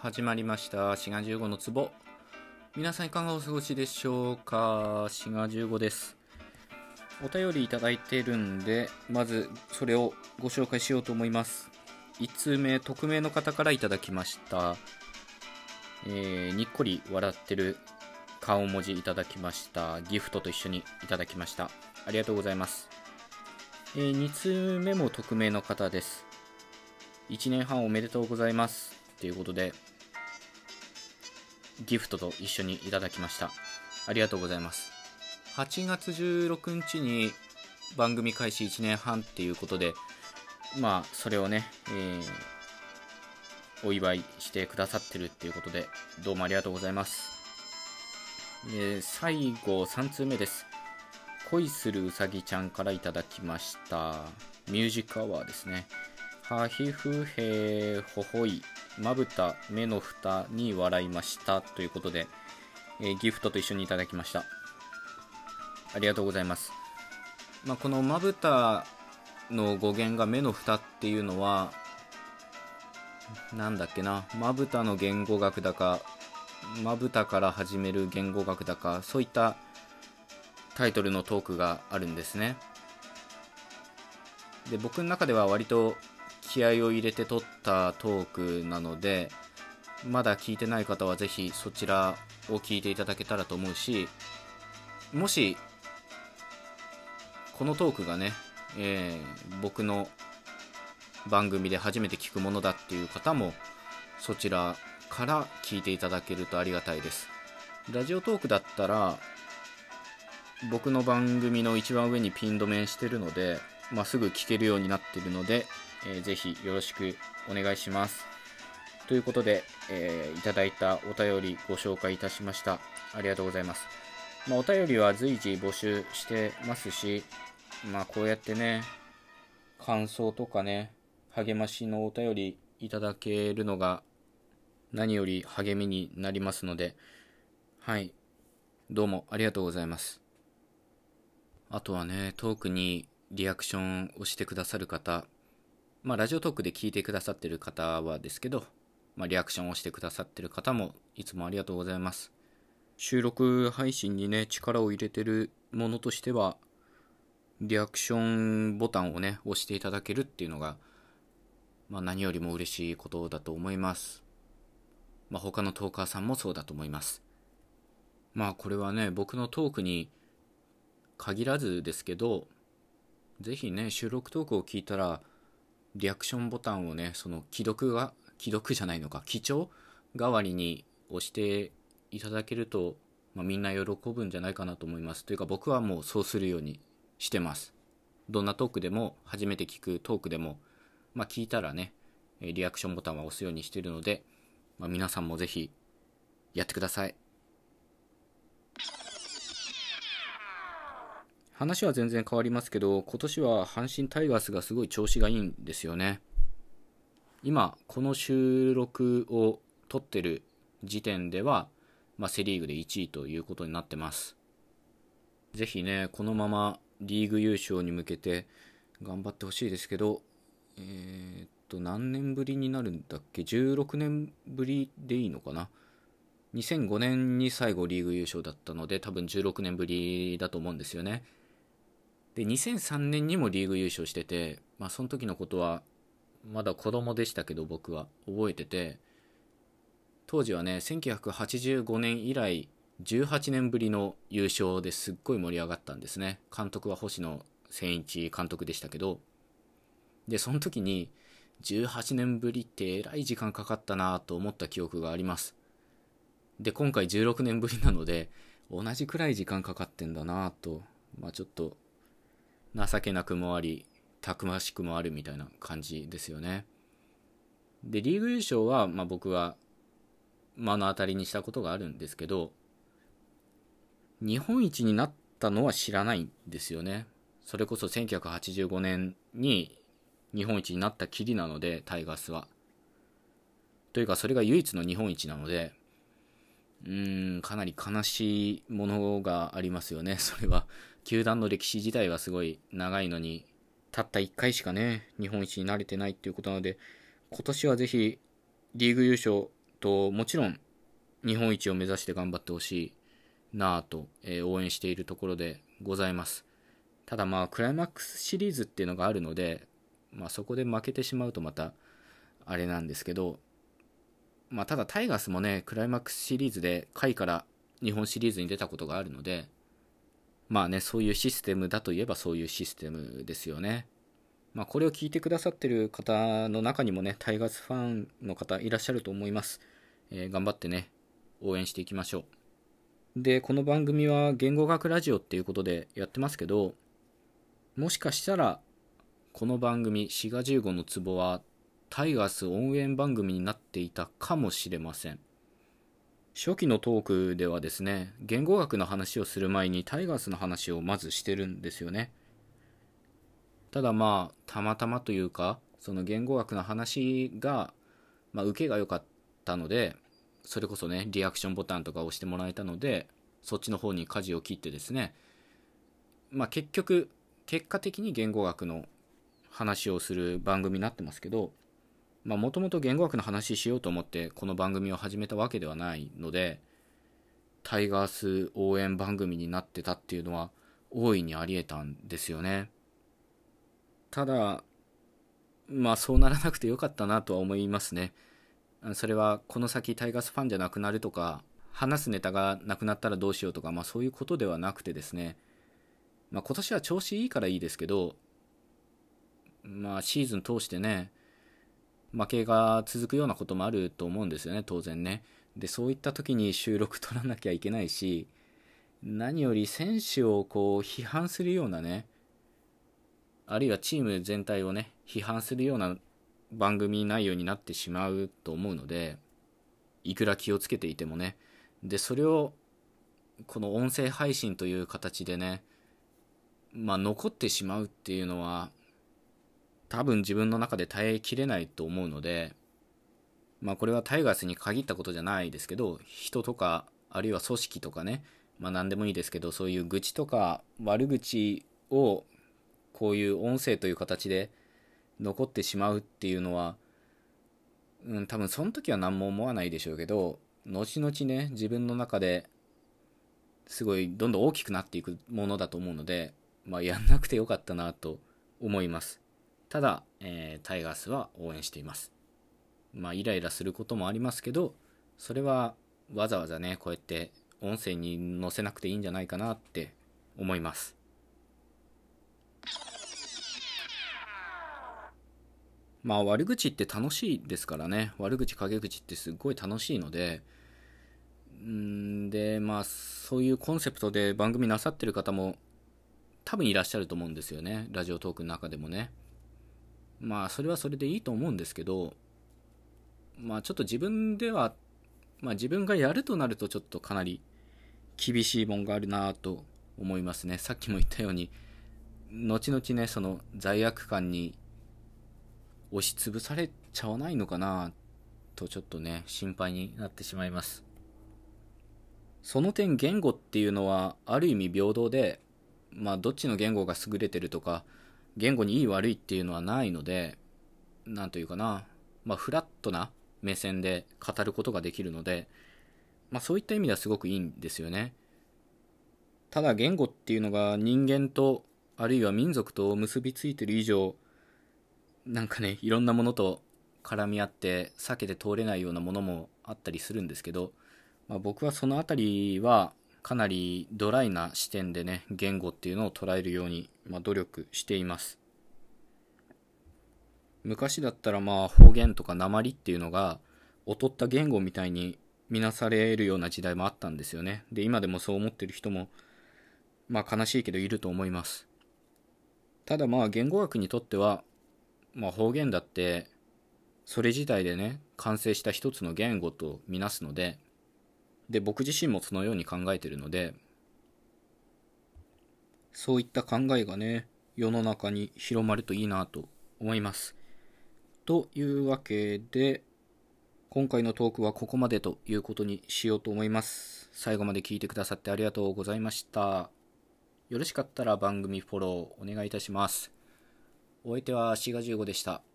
始まりました。滋賀15の壺皆さんいかがお過ごしでしょうか？滋賀15です。お便りいただいてるんでまずそれをご紹介しようと思います。1通目匿名の方からいただきました。えー、にっこり笑ってる顔文字いただきました。ギフトと一緒にいただきました。ありがとうございます、えー、2通目も匿名の方です。1年半おめでとうございます。ということでギフトと一緒にいただきました。ありがとうございます。8月16日に番組開始1年半っていうことでまあそれをね、えー、お祝いしてくださってるっていうことでどうもありがとうございます。で最後3通目です。恋するうさぎちゃんからいただきました。ミュージックアワーですね。はひふへほほいまぶた目の蓋に笑いましたということで、えー、ギフトと一緒にいただきました。ありがとうございます、まあ、このまぶたの語源が目の蓋っていうのはなんだっけなまぶたの言語学だかまぶたから始める言語学だかそういったタイトルのトークがあるんですね。で僕の中では割と気合を入れて撮ったトークなのでまだ聞いてない方はぜひそちらを聞いていただけたらと思うしもしこのトークがね、えー、僕の番組で初めて聞くものだっていう方もそちらから聞いていただけるとありがたいです。ラジオトークだったら僕の番組の一番上にピン止めしてるので、まあ、すぐ聞けるようになってるので、えー、ぜひよろしくお願いします。ということで、えー、いただいたお便りご紹介いたしました。ありがとうございます、まあ、お便りは随時募集してますしまあこうやってね感想とかね励ましのお便りいただけるのが何より励みになりますのではい。どうもありがとうございます。あとはねトークにリアクションをしてくださる方まあラジオトークで聞いてくださってる方はですけど、まあ、リアクションをしてくださってる方もいつもありがとうございます。収録配信にね力を入れてるものとしてはリアクションボタンをね押していただけるっていうのがまあ何よりも嬉しいことだと思います。まあ他のトーカーさんもそうだと思います。まあこれはね僕のトークに限らずですけどぜひね収録トークを聞いたらリアクションボタンをねその既読が既読じゃないのか記帳代わりに押していただけると、まあ、みんな喜ぶんじゃないかなと思います。というか僕はもうそうするようにしてます。どんなトークでも初めて聞くトークでも、まあ、聞いたらねリアクションボタンは押すようにしてるので、まあ、皆さんもぜひやってください。話は全然変わりますけど今年は阪神タイガースがすごい調子がいいんですよね。今この収録を撮ってる時点では、まあ、セ・リーグで1位ということになってます。ぜひねこのままリーグ優勝に向けて頑張ってほしいですけどえー、っと何年ぶりになるんだっけ？16年ぶりでいいのかな？2005年に最後リーグ優勝だったので多分16年ぶりだと思うんですよね。で2003年にもリーグ優勝してて、まあ、その時のことはまだ子供でしたけど僕は。覚えてて当時はね1985年以来18年ぶりの優勝ですっごい盛り上がったんですね。監督は星野千一監督でしたけど。でその時に18年ぶりってえらい時間かかったなと思った記憶があります。で今回16年ぶりなので同じくらい時間かかってんだなとまあちょっと情けなくもありたくましくもあるみたいな感じですよね。でリーグ優勝は、まあ、僕は目の当たりにしたことがあるんですけど日本一になったのは知らないんですよね。それこそ1985年に日本一になったきりなのでタイガースは。というかそれが唯一の日本一なのでうーんかなり悲しいものがありますよねそれは。球団の歴史自体はすごい長いのにたった1回しかね日本一になれてないっていうことなので今年はぜひリーグ優勝と、もちろん、日本一を目指して頑張ってほしいなぁと、えー、応援しているところでございます。ただまあ、クライマックスシリーズっていうのがあるので、まあそこで負けてしまうとまた、あれなんですけど、まあただタイガースもね、クライマックスシリーズで下位から日本シリーズに出たことがあるので、まあね、そういうシステムだといえばそういうシステムですよね。まあ、これを聞いてくださってる方の中にもね、タイガースファンの方いらっしゃると思います。えー、頑張ってね、応援していきましょう。で、この番組は言語学ラジオっていうことでやってますけど、もしかしたら、この番組、滋賀15の壺は、タイガース応援番組になっていたかもしれません。初期のトークではですね、言語学の話をする前にタイガースの話をまずしてるんですよね。ただまあ、たまたまというか、その言語学の話が、まあ、受けが良かったので、それこそね、リアクションボタンとか押してもらえたので、そっちの方に舵を切ってですね、まあ結局、結果的に言語学の話をする番組になってますけど、まあもともと言語学の話しようと思ってこの番組を始めたわけではないので、タイガース応援番組になってたっていうのは大いにあり得たんですよね。ただ、まあそうならなくてよかったなとは思いますね。それはこの先タイガースファンじゃなくなるとか、話すネタがなくなったらどうしようとか、まあそういうことではなくてですね、まあ今年は調子いいからいいですけど、まあシーズン通してね、負けが続くようなこともあると思うんですよね、当然ね。で、そういった時に収録取らなきゃいけないし、何より選手をこう批判するようなね、あるいはチーム全体をね、批判するような番組内容になってしまうと思うので、いくら気をつけていてもね、で、それを、この音声配信という形でね、まあ残ってしまうっていうのは、多分自分の中で耐えきれないと思うので、まあこれはタイガースに限ったことじゃないですけど、人とか、あるいは組織とかね、まあ何でもいいですけど、そういう愚痴とか悪口をこういう音声という形で残ってしまうっていうのは、うん、多分その時は何も思わないでしょうけど、後々ね、自分の中ですごいどんどん大きくなっていくものだと思うので、まあやんなくてよかったなと思います。ただ、えー、タイガースは応援しています。まあ、イライラすることもありますけど、それはわざわざね、こうやって音声に載せなくていいんじゃないかなって思います。まあ悪口って楽しいですからね。悪口陰口ってすっごい楽しいので、んで、まあそういうコンセプトで番組なさってる方も多分いらっしゃると思うんですよね。ラジオトークの中でもね。まあそれはそれでいいと思うんですけどまあちょっと自分ではまあ自分がやるとなるとちょっとかなり厳しいもんがあるなと思いますね。さっきも言ったように後々ねその罪悪感に押しつぶされちゃわないのかなとちょっとね心配になってしまいます。その点言語っていうのはある意味平等でまあどっちの言語が優れてるとか言語にいい悪いっていうのはないので、なんというかな、まあ、フラットな目線で語ることができるので、まあ、そういった意味ではすごくいいんですよね。ただ言語っていうのが人間と、あるいは民族と結びついてる以上、なんかね、いろんなものと絡み合って避けて通れないようなものもあったりするんですけど、まあ、僕はその辺りはかなりドライな視点でね、言語っていうのを捉えるように、まあ、努力しています。昔だったらまあ方言とか鉛っていうのが劣った言語みたいに見なされるような時代もあったんですよね。で、今でもそう思ってる人も、まあ悲しいけどいると思います。ただまあ言語学にとっては、まあ方言だって、それ自体でね、完成した一つの言語とみなすので、で、僕自身もそのように考えてるので、そういった考えがね、世の中に広まるといいなと思います。というわけで、今回のトークはここまでということにしようと思います。最後まで聞いてくださってありがとうございました。よろしかったら番組フォローお願いいたします。お相手はシガ15でした。